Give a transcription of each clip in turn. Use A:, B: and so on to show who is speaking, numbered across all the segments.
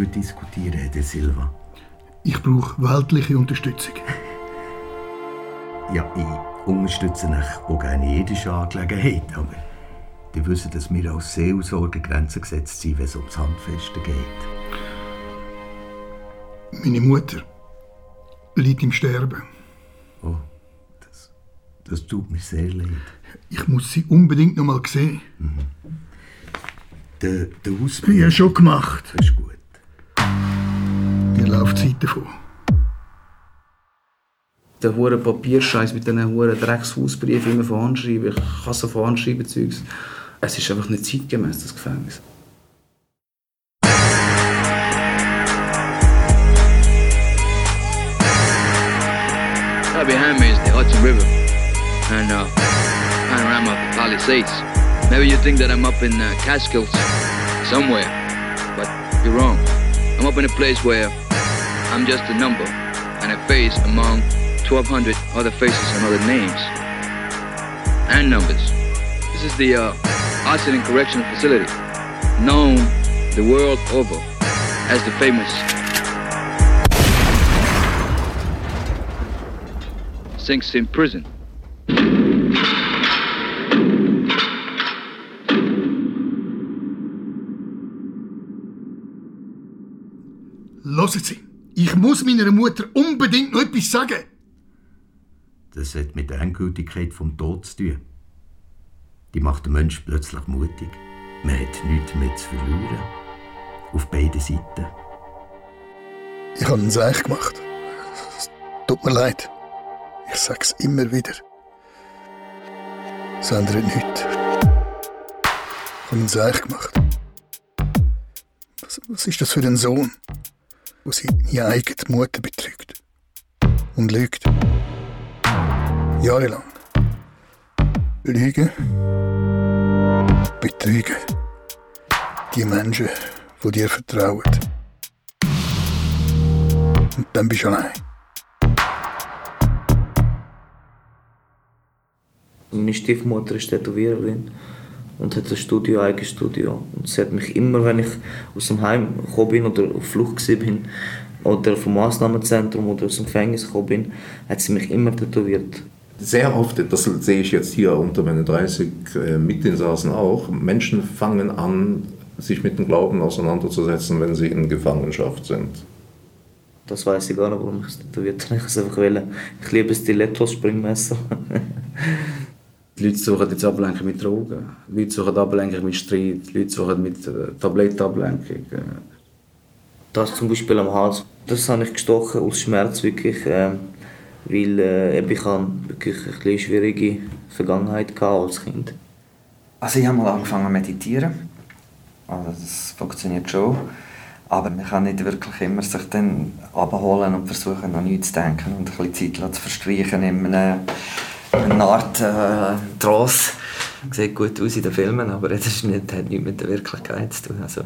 A: heute diskutieren, Herr Silva?
B: Ich brauche weltliche Unterstützung.
A: Ja, ich unterstütze euch auch gerne in jeder Angelegenheit, aber die wissen, dass wir als Seelsorger Grenzen gesetzt sind, wenn es ums Handfeste geht.
B: Meine Mutter liegt im Sterben.
A: Oh, das, das tut mir sehr leid.
B: Ich muss sie unbedingt noch mal sehen.
A: Der, der Ausblick...
B: Ja, schon gemacht.
A: Das
B: Mir läuft Zeit davon.
C: Der hure Papierscheiß mit diesen huren Dreckshausbriefen immer von Hand schreiben. Ich kann so von Hand schreiben Zeugs. Es ist einfach nicht zeitgemäß, das Gefängnis.
D: Right behind me is the Hudson River and uh, panorama of the Palisades. Maybe you think that I'm up in uh, Catskills somewhere, but you're wrong. I'm up in a place where I'm just a number and a face among 1,200 other faces and other names and numbers. This is the uh, Correctional Facility, known the world over as the famous Sing Sing Prison.
B: Sie, ich muss meiner Mutter unbedingt noch etwas sagen.
A: Das hat mit der Endgültigkeit vom Tod zu tun. Die macht den Menschen plötzlich mutig. Man hat nichts mehr zu verlieren. Auf beiden Seiten.
B: Ich habe einen Seich gemacht. Es tut mir leid. Ich sag's immer wieder. Es ändert nichts. Ich habe einen Seich gemacht. Was, was ist das für ein Sohn, wo seine eigene Mutter betrügt? Und lügt. Jahrelang. Lügen. Betrügen. Die Menschen, die dir vertrauen. Und dann bist du allein.
E: Meine Stiefmutter ist Tätowiererin und hat ein Studio, ein eigenes Studio. Und sie hat mich immer, wenn ich aus dem Heim gekommen bin oder auf Flucht bin oder vom Maßnahmenzentrum oder aus dem Gefängnis gekommen bin, hat sie mich immer tätowiert.
F: Sehr oft, das sehe ich jetzt hier unter meinen 30 äh, Mitinsassen auch, Menschen fangen an, sich mit dem Glauben auseinanderzusetzen, wenn sie in Gefangenschaft sind.
E: Das weiß ich gar nicht, warum ich es tätowiert habe. Ich es einfach wollen. Ich liebe Stilettos-Springmesser.
C: Die Leute suchen jetzt Ablenkung mit Drogen. Die Leute suchen Ablenkung mit Streit. Die Leute suchen mit äh, Tablettenablenkung. Äh.
E: Das zum Beispiel am Hals, das habe ich gestochen aus Schmerz wirklich, äh, weil äh, ich habe wirklich eine bisschen schwierige Vergangenheit als Kind.
G: Also ich habe mal angefangen zu meditieren. Also das funktioniert schon. Aber man kann nicht wirklich immer sich dann abholen und versuchen, an nichts zu denken und ein bisschen Zeit zu verstreichen in einem, einer Art äh, Trance. Sieht gut aus in den Filmen, aber das ist nicht, hat nichts mit der Wirklichkeit zu tun. Also.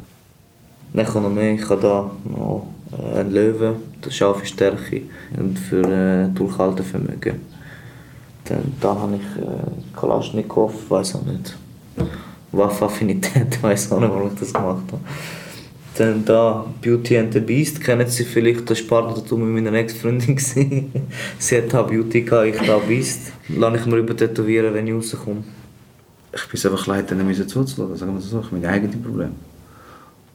E: Dann noch mehr. Ich habe da noch äh, einen Löwen, das scharfe Stärke und für äh, Durchhaltevermögen. Dann da habe ich äh, Kalaschnikow, weiß auch nicht. Waffenaffinität, weiß auch nicht, warum ich das gemacht habe. Dann da Beauty and the Beast, kennen Sie vielleicht, das war Partner mit meiner Ex-Freundin. Sie hat da Beauty, gehabt, ich da Beast. Lass ich mir über tätowieren, wenn ich rauskomme.
C: Ich bin einfach leid, denen müssen zuzulassen. Sagen wir so, ich habe meine eigenen Probleme.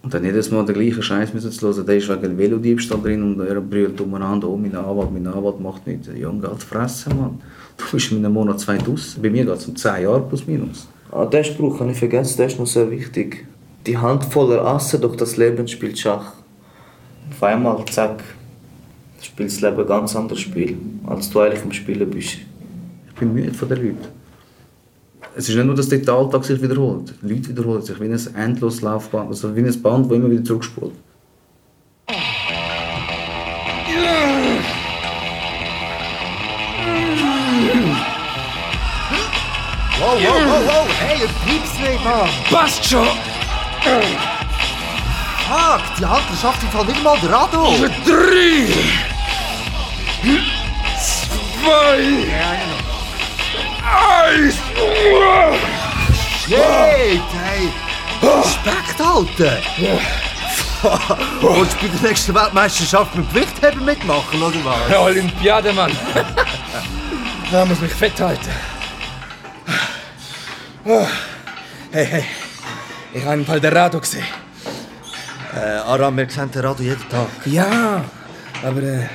C: Und dann jedes Mal den gleichen Scheiß müssen zu hören, der ist wegen Velodiebstahl drin und er brüllt umeinander, oh, mein Anwalt, mein Anwalt macht nichts. Junge, halt fressen, Mann. Du bist in einem Monat zwei draussen. Bei mir geht es um zehn Jahre plus minus.
E: Ah, den Spruch habe ich vergessen, der ist noch sehr wichtig. Die Hand voller Asse, doch das Leben spielt Schach. Auf einmal, zack, spielt das Leben ein ganz anderes Spiel, als du eigentlich am Spielen bist.
C: Ich bin müde von den Leuten. Es ist nicht nur, dass der Alltag sich wiederholt. Die Leute wiederholen sich wie ein endloses Laufband, also wie ein Band, das immer wieder zurückspult.
H: Wow, wow, wow, wow! Hey, ein Pieps nicht, Mann!
I: Passt schon!
H: Fuck, die Halter schafft im Fall nicht mal der Rado!
I: Drei! Zwei! Eins!
H: Shit, hey! Respekt halten! Willst du bei der nächsten Weltmeisterschaft mit Gewichtheben mitmachen, oder was?
I: Ja, Olympiade, Mann. Da muss mich fett halten. Oh. Hey, hey. Ich habe im Eldorado gesehen.
H: Äh, Aram, wir sehen den Radio jeden Tag.
I: Ja, aber äh,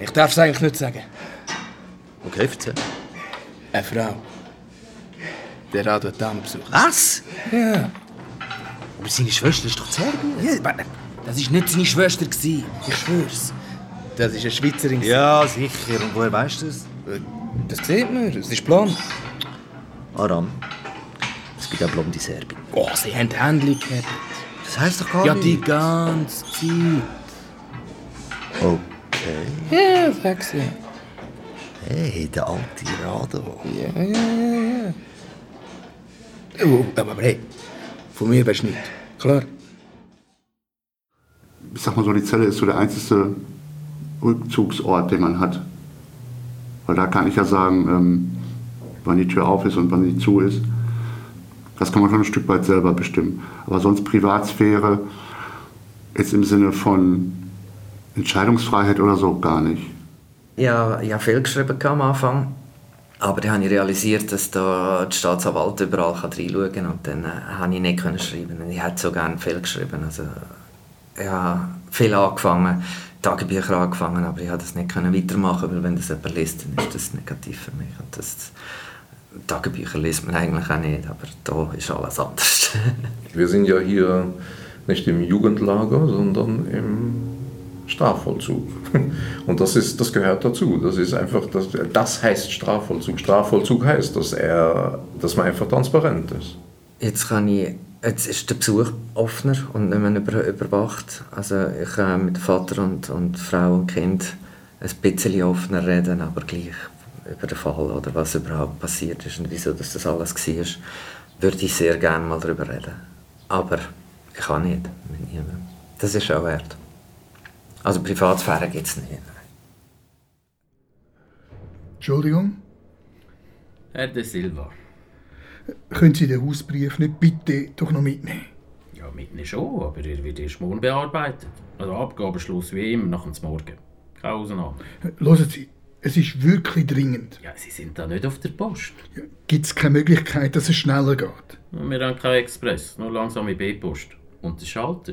I: ich darf es eigentlich nicht sagen.
H: Okay, erzähl.
I: Eine Frau. Der Radio hat Dame besucht.
H: Was?
I: Ja.
H: Aber seine Schwester ist doch Serbien.
I: ja aber das war nicht seine Schwester. gewesen. Ich schwör's. Das ist eine Schweizerin.
H: Ja, sicher. Und woher weißt du das?
I: Das sieht man. Es ist blond.
H: Aram, auch blonde Serbien.
I: Oh, sie haben Händchen gehabt.
H: Das heisst doch gar
I: Ja,
H: nicht.
I: die ganze Zeit.
H: Okay.
I: Ja, sag's ja.
H: Hey, der alte Rado.
I: Ja, ja, ja, ja. Oh, aber hey, von mir weißt du nicht. Klar.
J: ich sag mal so, die Zelle ist so der einzige Rückzugsort, den man hat. Weil da kann ich ja sagen, ähm, wann die Tür auf ist und wann sie zu ist. Das kann man schon ein Stück weit selber bestimmen. Aber sonst Privatsphäre jetzt im Sinne von Entscheidungsfreiheit oder so gar nicht.
G: Ja, ich habe viel geschrieben am Anfang. Aber dann habe ich realisiert, dass da die Staatsanwalt überall reinschauen kann. Und dann äh, habe ich nicht schreiben. Ich hätte so gerne viel geschrieben. Also, habe viel angefangen, Tagebücher angefangen, aber ich habe das nicht weitermachen, weil wenn das jemand liest, dann ist das negativ für mich. Und das, Tagebücher liest man eigentlich auch nicht, aber da ist alles anders.
F: Wir sind ja hier nicht im Jugendlager, sondern im Strafvollzug. Und das, ist, das gehört dazu. Das ist einfach, das, das heißt Strafvollzug. Strafvollzug heißt, dass, er, dass man einfach transparent ist.
G: Jetzt, kann ich, jetzt ist der Besuch offener und nicht mehr über, überwacht. Also ich kann mit Vater und, und Frau und Kind ein bisschen offener reden, aber gleich über den Fall oder was überhaupt passiert ist und wieso dass das alles war, würde ich sehr gerne mal darüber reden. Aber ich kann nicht mit niemandem. Das ist auch wert. Also Privatsphäre gibt es nicht.
B: Entschuldigung,
A: Herr de Silva.
B: können Sie den Hausbrief nicht bitte doch noch mitnehmen?
K: Ja, mitnehmen schon, aber er wird erst morgen bearbeitet. Also Abgabeschluss wie immer nach dem Morgen. Keine Ausnahme.
B: Hören Sie, es ist wirklich dringend.
K: Ja, Sie sind da nicht auf der Post.
B: Gibt es keine Möglichkeit, dass es schneller geht?
K: Wir haben keinen Express, nur langsame B-Post. Und der Schalter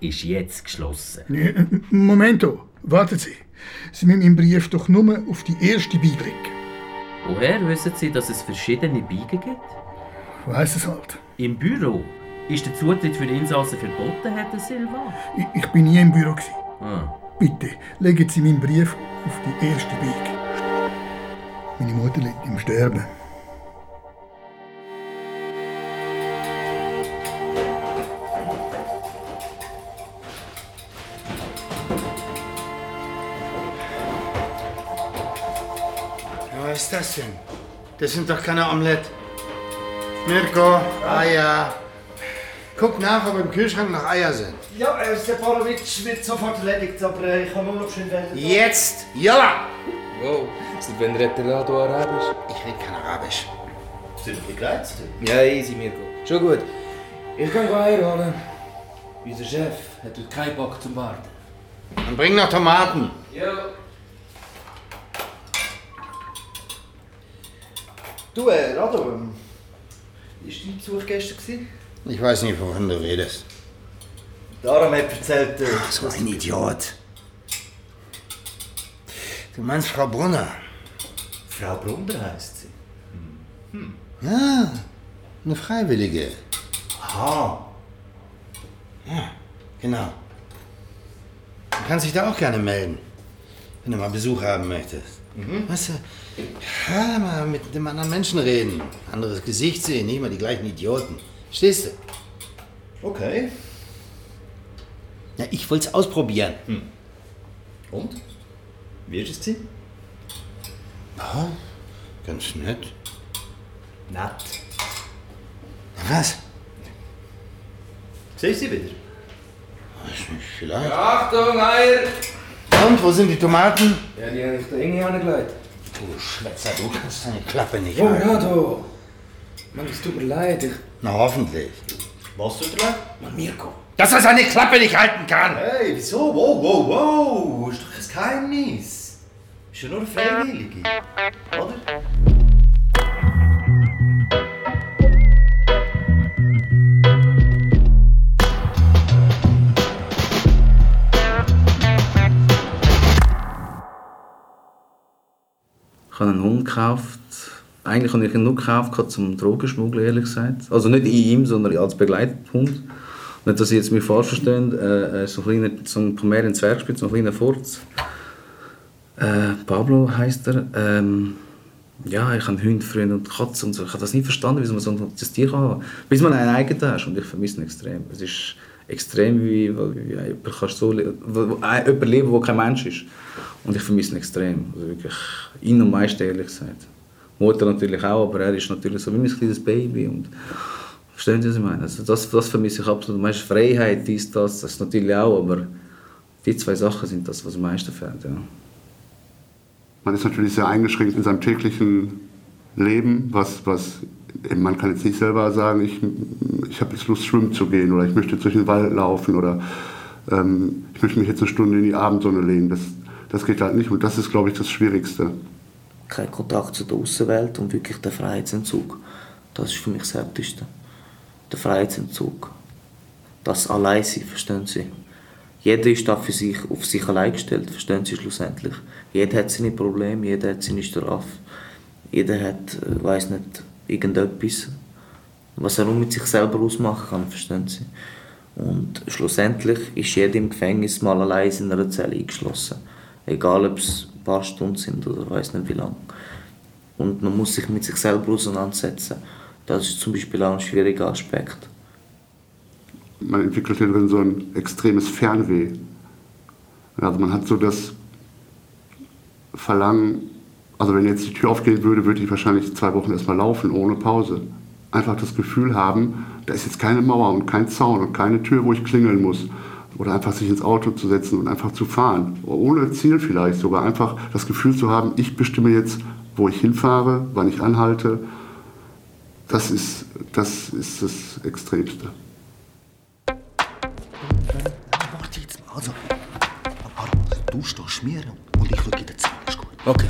K: ist jetzt geschlossen.
B: Äh, Momento, warten Sie. Sie müssen im Brief doch nur auf die erste Beiblick.
K: Woher wissen Sie, dass es verschiedene Biegen gibt?
B: Ich weiss es halt.
K: Im Büro ist der Zutritt für Insassen verboten, Herr de Silva.
B: Ich, ich bin nie im Büro. Gewesen.
K: Ah.
B: Bitte, legen Sie meinen Brief auf die erste Beiglick. Meine Mutter liegt im Sterben.
L: Ja, was ist das denn? Das sind doch keine Omelette. Mirko, Eier. Guck nach, ob im Kühlschrank noch Eier sind.
H: Ja, äh, Stepanowitsch wird sofort erledigt, aber äh, ich kann nur noch schnell wählen.
L: Jetzt! Jalla!
I: Wow, seit wann redet der Radio Arabisch?
L: Ich rede kein Arabisch.
H: Sind wir gereizt?
I: Ja, easy, Mirko. Schon gut. Ich kann Eier holen. Unser Chef hat heute keinen Bock zum Warten.
L: Dann bring noch Tomaten.
I: Ja. Du, äh, Rado, ähm, war dein Besuch gestern? gewesen?
L: Ich weiß nicht, wovon du redest.
H: Darum hat erzählt, äh,
L: Ach, so ein Idiot. Du meinst Frau Brunner?
H: Frau Brunner heisst sie.
L: Ja, eine Freiwillige.
H: Aha.
L: Ja, genau. Du kannst dich da auch gerne melden, wenn du mal Besuch haben möchtest. Weißt du, ja, mal mit dem anderen Menschen reden, anderes Gesicht sehen, nicht immer die gleichen Idioten. Stehst du?
H: Okay.
L: Ja, ich wollte es ausprobieren.
H: Und? Wie ist es sie?
L: Ja, ganz nett.
H: Nett.
L: Was?
H: Siehst du sie wieder?
L: Weiß nicht, vielleicht.
I: Achtung, Eier!
L: Und, wo sind die Tomaten?
I: Ja, die habe ich da irgendwie angelegt.
L: Du Schwätzer, du kannst deine Klappe nicht
I: Oh,
L: halten.
I: Rado! Mann, es tut mir leid. Ich...
L: Na, hoffentlich.
I: Was dir leid? Mann, Mirko.
L: Dass er seine Klappe nicht halten kann!
H: Hey, wieso? Wow, wow, wow! Ist doch kein Geheimnis. Ist ja nur eine Freiwillige. Oder?
C: Ich habe einen Hund gekauft. Eigentlich habe ich ihn nur gekauft zum Drogenschmuggeln, ehrlich gesagt. Also nicht in ihm, sondern als Begleithund. Nicht, dass Sie jetzt mich falsch verstehen. Äh, äh, so ein kleiner, so ein Pomeranian Zwergspitz, so ein kleiner Furz. Äh, Pablo heißt er. Ähm, ja, ich habe Hunde früher und Katzen und so. Ich habe das nie verstanden, wie man so ein Tier kann. Bis man einen eigenen hast und ich vermisse ihn extrem. Es ist extrem, wie, wie, wie jemand so le- jemand der kein Mensch ist. Und ich vermisse ihn extrem. Also wirklich, ihn am meisten, ehrlich gesagt. Mutter natürlich auch, aber er ist natürlich so wie mein kleines Baby. Und verstehen Sie, was ich meine? Also das, das vermisse ich absolut. Meist Freiheit, dies, das, das ist natürlich auch, aber die zwei Sachen sind das, was am meisten fehlt. Ja.
J: Man ist natürlich sehr eingeschränkt in seinem täglichen Leben, was, was man kann jetzt nicht selber sagen, ich, ich habe jetzt Lust, schwimmen zu gehen oder ich möchte jetzt durch den Wald laufen oder ähm, ich möchte mich jetzt eine Stunde in die Abendsonne legen. Das, das geht halt nicht und das ist, glaube ich, das Schwierigste.
E: Kein Kontakt zu der Außenwelt und wirklich der Freiheitsentzug. Das ist für mich das Heftigste. Der Freiheitsentzug. Das Alleinsein, verstehen Sie? Jeder ist da für sich, auf sich allein gestellt, verstehen Sie schlussendlich. Jeder hat seine Probleme, jeder hat seine Strafe. Jeder hat, äh, weiß nicht, irgendetwas, was er nur mit sich selber ausmachen kann, verstehen Sie? Und schlussendlich ist jeder im Gefängnis mal allein in einer Zelle eingeschlossen. Egal, ob es paar Stunden sind oder weiß nicht wie lange. Und man muss sich mit sich selber auseinandersetzen. Das ist zum Beispiel auch ein schwieriger Aspekt.
J: Man entwickelt hier drin so ein extremes Fernweh. Also man hat so das Verlangen, also wenn jetzt die Tür aufgehen würde, würde ich wahrscheinlich zwei Wochen erstmal laufen, ohne Pause. Einfach das Gefühl haben, da ist jetzt keine Mauer und kein Zaun und keine Tür, wo ich klingeln muss. Oder einfach sich ins Auto zu setzen und einfach zu fahren. Ohne Ziel vielleicht sogar. Einfach das Gefühl zu haben, ich bestimme jetzt, wo ich hinfahre, wann ich anhalte. Das ist das, ist das Extremste.
H: Warte jetzt mal. Also, du stehst mir und ich schaue den Zahn. Ist gut.
I: Okay.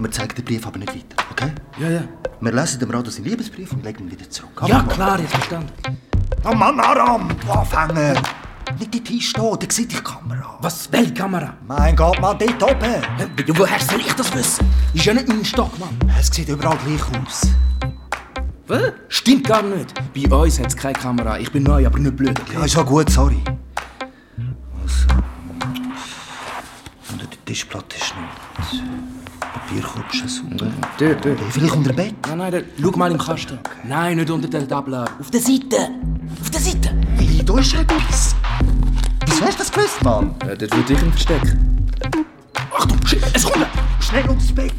H: Wir zeigen den Brief aber nicht weiter, okay?
I: Ja, ja.
H: Wir lesen dem Rado seinen Liebesbrief und legen ihn wieder zurück.
I: Ja, klar, jetzt verstanden.
H: Oh Mann, Aram, du Anfänger! Nicht dort hinstehen, da sieht die Kamera.
I: Was? Welche Kamera?
H: Mein Gott, Mann, dort oben!
I: Ja, woher soll ich das wissen? Ist ja nicht mein Stock, Mann.
H: Es sieht überall gleich aus.
I: Was? Stimmt gar nicht. Bei uns hat es keine Kamera. Ich bin neu, aber nicht blöd. Okay?
H: Ja, ist ja gut, sorry. Also. Unter der Tischplatte ist noch die Papierkutsche so.
I: Dort, dort.
H: Vielleicht unter dem Bett?
I: Nein, nein, dort. schau mal im Kasten. Nein, nicht unter der Tabla. Auf der Seite. Auf der Seite.
H: Hey, da ist etwas. Wieso hast du das gewusst, Mann?
I: Ja, dort würde ich ihn verstecken. Achtung, shit, es kommt.
H: Schnell das Bett.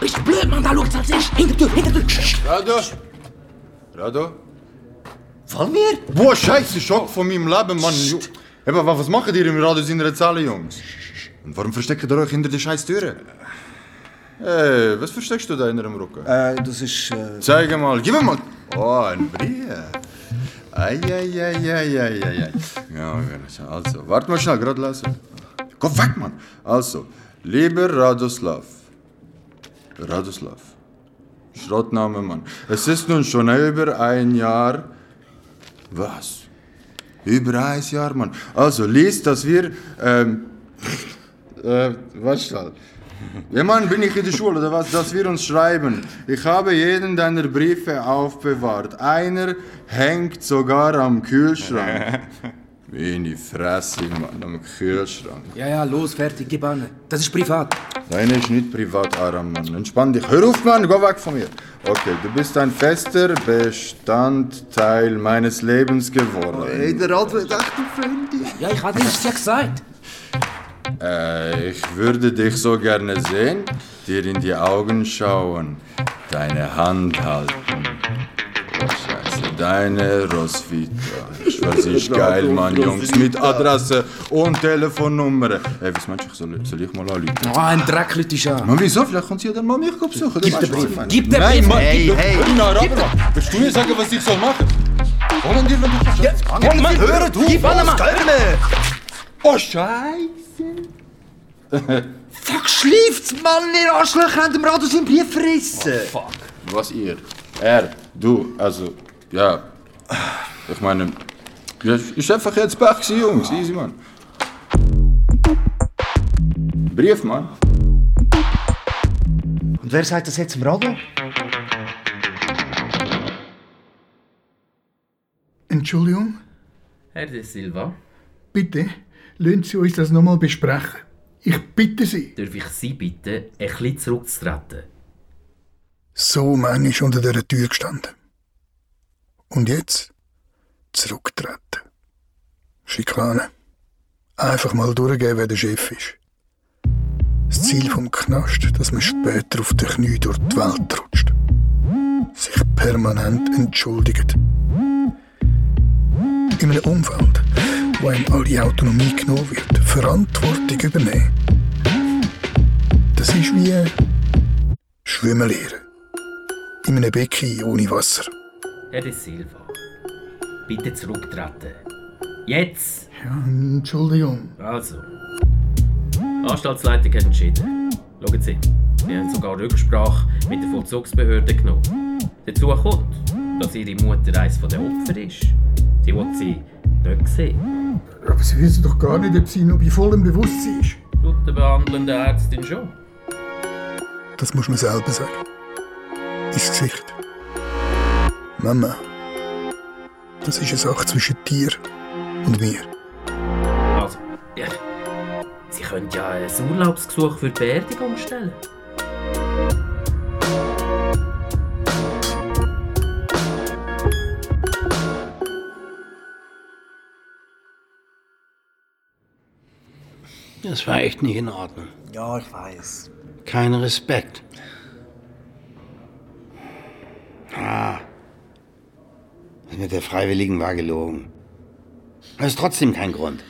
I: Bist du blöd, Mann? Da schaut es als erstes. Hintertür, Hintertür.
M: Rado? Rado?
H: Fall mir?
M: Boah, scheiße, Schock von meinem Leben, Mann. Ju- Eben, wa- was macht ihr im Radio in der Zelle, Jungs? Und warum versteckt ihr euch hinter der scheiß Türe? Hey, was versteckst du da in deinem Rücken?
H: Äh, das ist. Äh,
M: Zeig mal, gib mir mal. Oh, ein Brief. Eieieiei. Ja, also, warte mal schnell, gerade lesen. Komm weg, Mann. Also, lieber Radoslav. Radoslav. Schrottname, Mann. Es ist nun schon über ein Jahr. Was? Über ein Jahr, Mann. Also, lies, dass wir. Ähm, äh, was schnell. Ja, Mann, bin ich in der Schule oder was? Dass wir uns schreiben. Ich habe jeden deiner Briefe aufbewahrt. Einer hängt sogar am Kühlschrank. Wie in die Fresse, Mann, am Kühlschrank.
I: Ja, ja, los, fertig, gib an. Das ist privat.
M: Deine ist nicht privat, Aram, Mann. Entspann dich. Hör auf, Mann, geh weg von mir. Okay, du bist ein fester Bestandteil meines Lebens geworden.
H: hey, der Rado hat echt eine Freundin.
I: Ja, ich hatte es ja gesagt.
M: Äh, ich würde dich so gerne sehen, dir in die Augen schauen, deine Hand halten Scheiße, deine Roswitha. Ich weiß nicht, geil, Mann, Jungs. Mit Adresse und Telefonnummer. Ey, was meinst du, ich soll, soll ich mal anrufen?
I: Oh, ein Dreck, Leute, ist an.
M: Man, wieso? Vielleicht kommt sie ja dann mal mich besuchen.
I: Gib den Brief. Gib den
M: Nein,
I: Brief.
M: Mann,
I: Hey,
M: gib
I: hey.
M: Na, Robert, willst du mir sagen, was ich soll machen? Wollen die, wenn du verstehst?
I: Mann, Mann, hör du,
M: Gib
I: Mann, Mann.
M: Oh, Scheiße.
H: Fuck, schläft's, Mann, ihr Arschlöcher habt dem Radio seinen Brief verrissen.
M: Oh, fuck. Was ihr? Er, du, also, ja. Ich meine, ja, ist einfach jetzt Pech gewesen, Jungs. Easy, Mann. Brief, Mann.
H: Und wer sagt das jetzt im Radio?
B: Entschuldigung,
K: Herr de Silva,
B: bitte, lassen Sie uns das nochmal besprechen. Ich bitte Sie.
K: darf ich Sie bitten, ein bisschen zurückzutreten?
B: So Mann ist unter dieser Tür gestanden. Und jetzt zurücktreten. Schikane. Einfach mal durchgeben, wer der Chef ist. Das Ziel vom Knast, dass man später auf den Knie durch die Welt rutscht. Sich permanent entschuldigt. In einem Umfeld, wo einem alle Autonomie genommen wird, Verantwortung übernehmen. Das ist wie Schwimmen lernen. In einem Becken ohne Wasser.
K: Herr de Silva, bitte zurücktreten. Jetzt!
B: Ja, Entschuldigung.
K: Also. Die Anstaltsleitung hat entschieden. Schauen Sie, wir haben sogar Rücksprache mit der Vollzugsbehörde genommen. Dazu kommt, dass Ihre Mutter eines der Opfer ist. Sie will sie nicht sehen.
B: Aber Sie wissen doch gar nicht, ob sie noch bei vollem Bewusstsein ist.
K: Tut der behandelnden Ärztin schon.
B: Das muss man selber sagen. Ins Gesicht. Mama, das ist eine Sache zwischen dir und mir.
K: Also, ja, Sie können ja ein Urlaubsgesuch für die Beerdigung stellen.
L: Das war echt nicht in Ordnung.
H: Ja, ich weiß.
L: Kein Respekt. Ah. Das mit der Freiwilligen war gelogen. Das ist trotzdem kein Grund.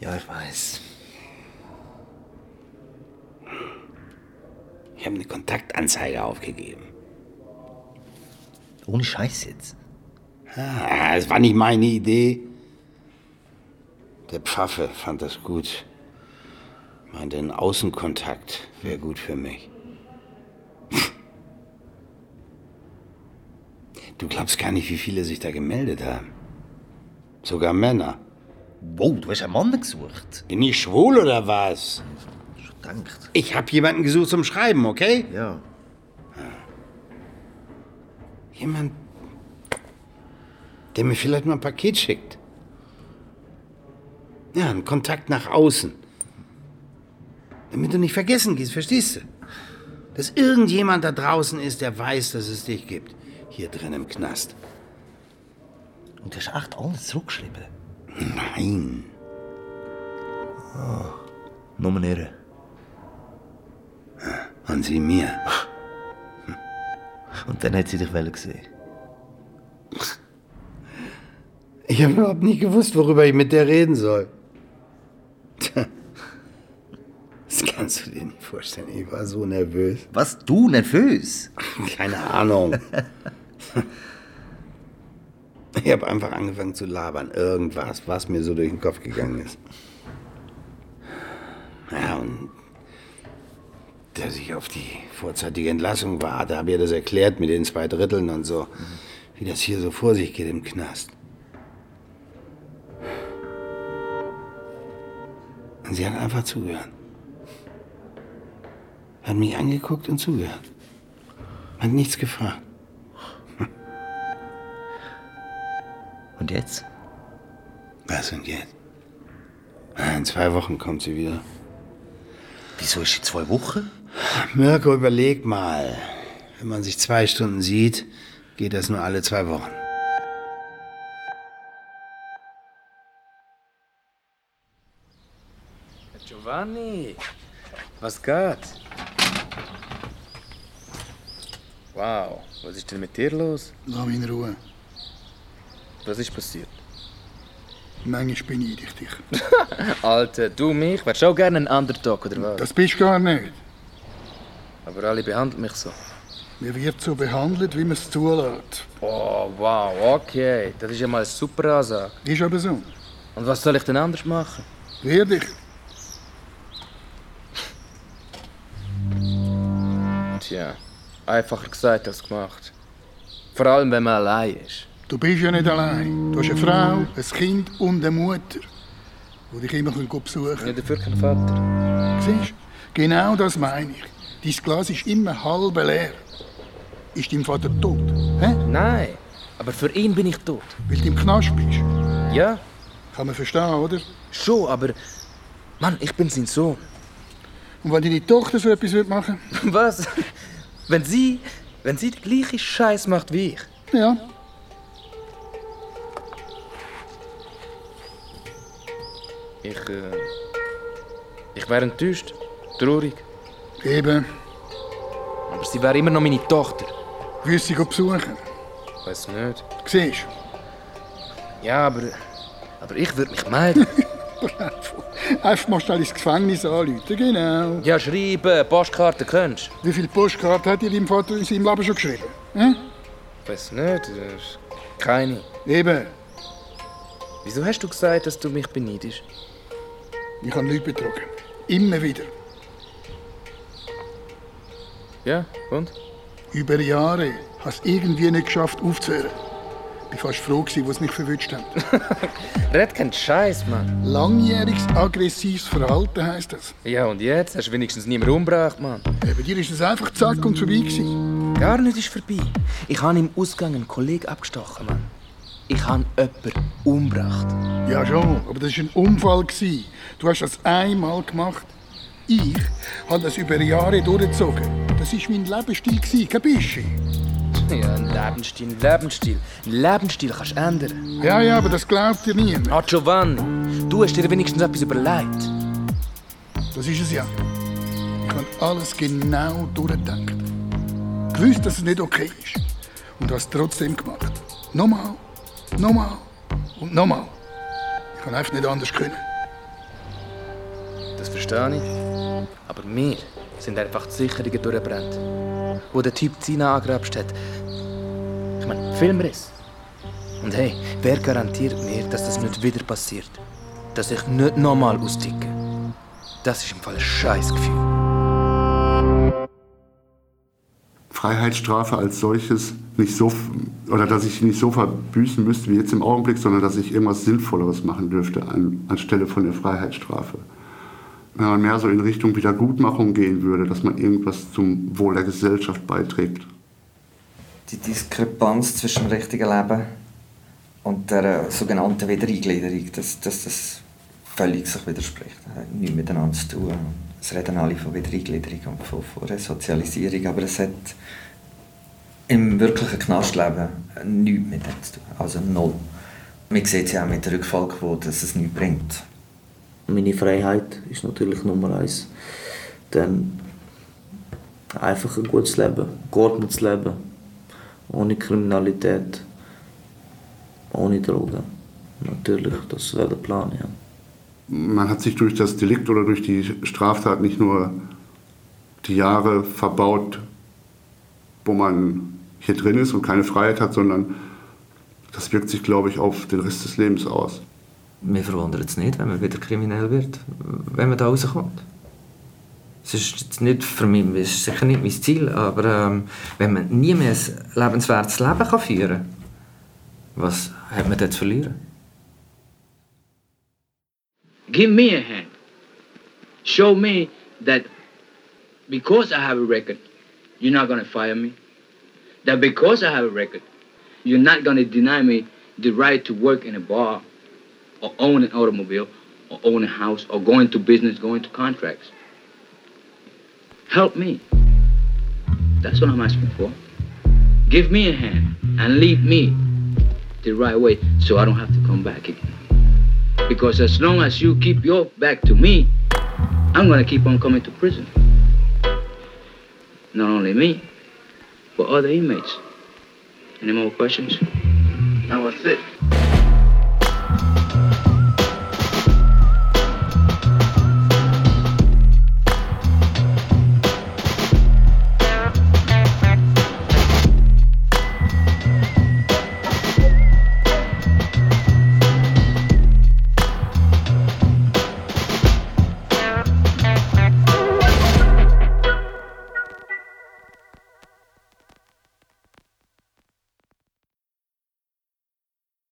H: Ja, ich weiß.
L: Ich habe eine Kontaktanzeige aufgegeben.
H: Ohne Scheiß jetzt.
L: Ah, es war nicht meine Idee. Der Pfaffe fand das gut. Meinte, ein Außenkontakt wäre gut für mich. Du glaubst gar nicht, wie viele sich da gemeldet haben. Sogar Männer.
H: Wow, du hast einen Mann gesucht.
L: Bin ich schwul oder was?
H: Schon gedacht.
L: Ich habe jemanden gesucht zum Schreiben, okay?
H: Ja.
L: Jemand, der mir vielleicht mal ein Paket schickt. Ja, ein Kontakt nach außen. Damit du nicht vergessen gehst, verstehst du? Dass irgendjemand da draußen ist, der weiß, dass es dich gibt. Hier drin im Knast.
H: Und du hast echt alles zurückgeschrieben?
L: Nein.
H: Oh, nur irre.
L: Und sie mir.
H: Und dann hat sie dich wollen gesehen.
L: Ich habe überhaupt nicht gewusst, worüber ich mit der reden soll. Tja. Das kannst du dir nicht vorstellen. Ich war so nervös.
H: Was, du nervös?
L: Keine Ahnung. Ich habe einfach angefangen zu labern. Irgendwas, was mir so durch den Kopf gegangen ist. Ja, und dass ich auf die vorzeitige Entlassung warte, habe ihr das erklärt mit den zwei Dritteln und so. Wie das hier so vor sich geht im Knast. Und sie hat einfach zugehört. Hat mich angeguckt und zugehört. Hat nichts gefragt.
H: Und jetzt?
L: Was und jetzt? Ah, In zwei Wochen kommt sie wieder.
H: Wieso ist sie zwei Wochen?
L: Mirko, überleg mal. Wenn man sich zwei Stunden sieht, geht das nur alle zwei Wochen.
I: Giovanni, was geht? Wow, was ist denn mit dir los?
B: Lass mich in Ruhe.
I: Was ist passiert?
B: Manchmal beneide ich dich.
I: Alter, du mich? Wärst auch gerne ein Underdog, oder was?
B: Das bist du gar nicht.
I: Aber alle behandeln mich so.
B: Mir wird so behandelt, wie man es zulässt.
I: Oh, wow, okay. Das ist ja mal eine super Ansage.
B: Ist aber so.
I: Und was soll ich denn anders machen?
B: Wehr dich.
I: Tja, einfacher gesagt als gemacht. Vor allem, wenn man allein ist.
B: Du bist ja nicht allein. Du hast eine Frau, ein Kind und eine Mutter, die dich immer besuchen können.
I: Ja, dafür kein Vater.
B: Siehst du? Genau das meine ich. Dein Glas ist immer halb leer. Ist dein Vater tot? Hä?
I: Nein, aber für ihn bin ich tot.
B: Weil du im Knast bist?
I: Ja.
B: Kann man verstehen, oder?
I: Schon, aber... Mann, ich bin sein Sohn.
B: Und wenn deine Tochter so etwas machen
I: Was? Wenn sie... Wenn sie den gleichen Scheiß macht wie ich?
B: Ja.
I: Ich, äh... Ich wäre enttäuscht. Traurig.
B: Eben.
I: Aber sie wäre immer noch meine Tochter.
B: Willst du sie besuchen?
I: Weiß nicht.
B: Siehst
I: Ja, aber... Aber ich würde mich melden.
B: Einfach mal schnell ins Gefängnis anrufen. Genau.
I: ja, schreiben, Postkarte kennst
B: Wie viele Postkarten hat dir dein Vater in seinem Leben schon geschrieben? Hm?
I: Weiß nicht. äh, Keine.
B: Eben.
I: Wieso hast du gesagt, dass du mich beneidest?
B: Ich habe Leute betrogen. Immer wieder.
I: Ja, und?
B: Über Jahre ich es irgendwie nicht geschafft aufzuhören. Ich war fast froh, gewesen, wo sie mich verwünscht haben.
I: Red keinen Scheiß, Mann.
B: Langjähriges aggressives Verhalten heisst das.
I: Ja, und jetzt? Hast du wenigstens niemand umgebracht, Mann?
B: Ja, bei dir ist es einfach zack und vorbei gewesen.
I: Gar nicht ist vorbei. Ich habe im Ausgang einen Kollegen abgestochen, Mann. Ich habe jemanden umgebracht.
B: Ja schon, aber das war ein Unfall. gewesen. Du hast das einmal gemacht. Ich habe das über Jahre durchgezogen. Das war mein Lebensstil, kein bisschen.
I: Ja, ein Lebensstil, ein Lebensstil. Ein Lebensstil kannst du ändern.
B: Ja, ja, aber das glaubt dir niemand.
I: Ah, Giovanni, du hast dir wenigstens etwas überlegt.
B: Das ist es ja. Ich habe alles genau durchgedacht. Gewusst, dass es nicht okay ist. Und habe es trotzdem gemacht. Nochmal, nochmal und nochmal. Ich kann einfach nicht anders können.
I: Das verstehe ich. Aber wir sind einfach die Sicherungen durchgebrannt. Wo der Typ Zina angerapscht hat. Ich meine, Filmriss. Und hey, wer garantiert mir, dass das nicht wieder passiert? Dass ich nicht nochmal austicke? Das ist im Fall ein Scheißgefühl.
J: Freiheitsstrafe als solches nicht so, oder dass ich nicht so verbüßen müsste wie jetzt im Augenblick, sondern dass ich irgendwas Sinnvolleres machen dürfte an, anstelle von der Freiheitsstrafe. Wenn man mehr so in Richtung Wiedergutmachung gehen würde, dass man irgendwas zum Wohl der Gesellschaft beiträgt.
G: Die Diskrepanz zwischen dem richtigen Leben und der sogenannten Wiedereingliederung, dass das, das völlig sich widerspricht. Hat nichts miteinander zu tun. Es reden alle von Wiedereingliederung und von, von Resozialisierung, aber es hat im wirklichen Knastleben nichts mit dem zu tun. Also null. Man sieht es ja auch mit der Rückfallquote, dass es nichts bringt.
E: Meine Freiheit ist natürlich Nummer eins. Dann einfach ein gutes Leben, geordnetes Leben, ohne Kriminalität, ohne Drogen. Natürlich, das wäre der Plan, ja.
J: Man hat sich durch das Delikt oder durch die Straftat nicht nur die Jahre verbaut, wo man hier drin ist und keine Freiheit hat, sondern das wirkt sich, glaube ich, auf den Rest des Lebens aus.
G: Mir verwundert es nicht, wenn man wieder kriminell wird, wenn man da rauskommt. Es ist nicht für mich, es ist sicher nicht mein Ziel, aber ähm, wenn man nie mehr ein lebenswertes Leben kann führen kann, was hat man dort zu verlieren?
D: Give me a hand. Show me that because I have a record, you're not going to fire me. That because I have a record, you're not going to deny me the right to work in a bar or own an automobile or own a house or go into business, go into contracts. Help me. That's what I'm asking for. Give me a hand and lead me the right way so I don't have to come back again. Because as long as you keep your back to me, I'm gonna keep on coming to prison. Not only me, but other inmates. Any more questions?
N: That was it.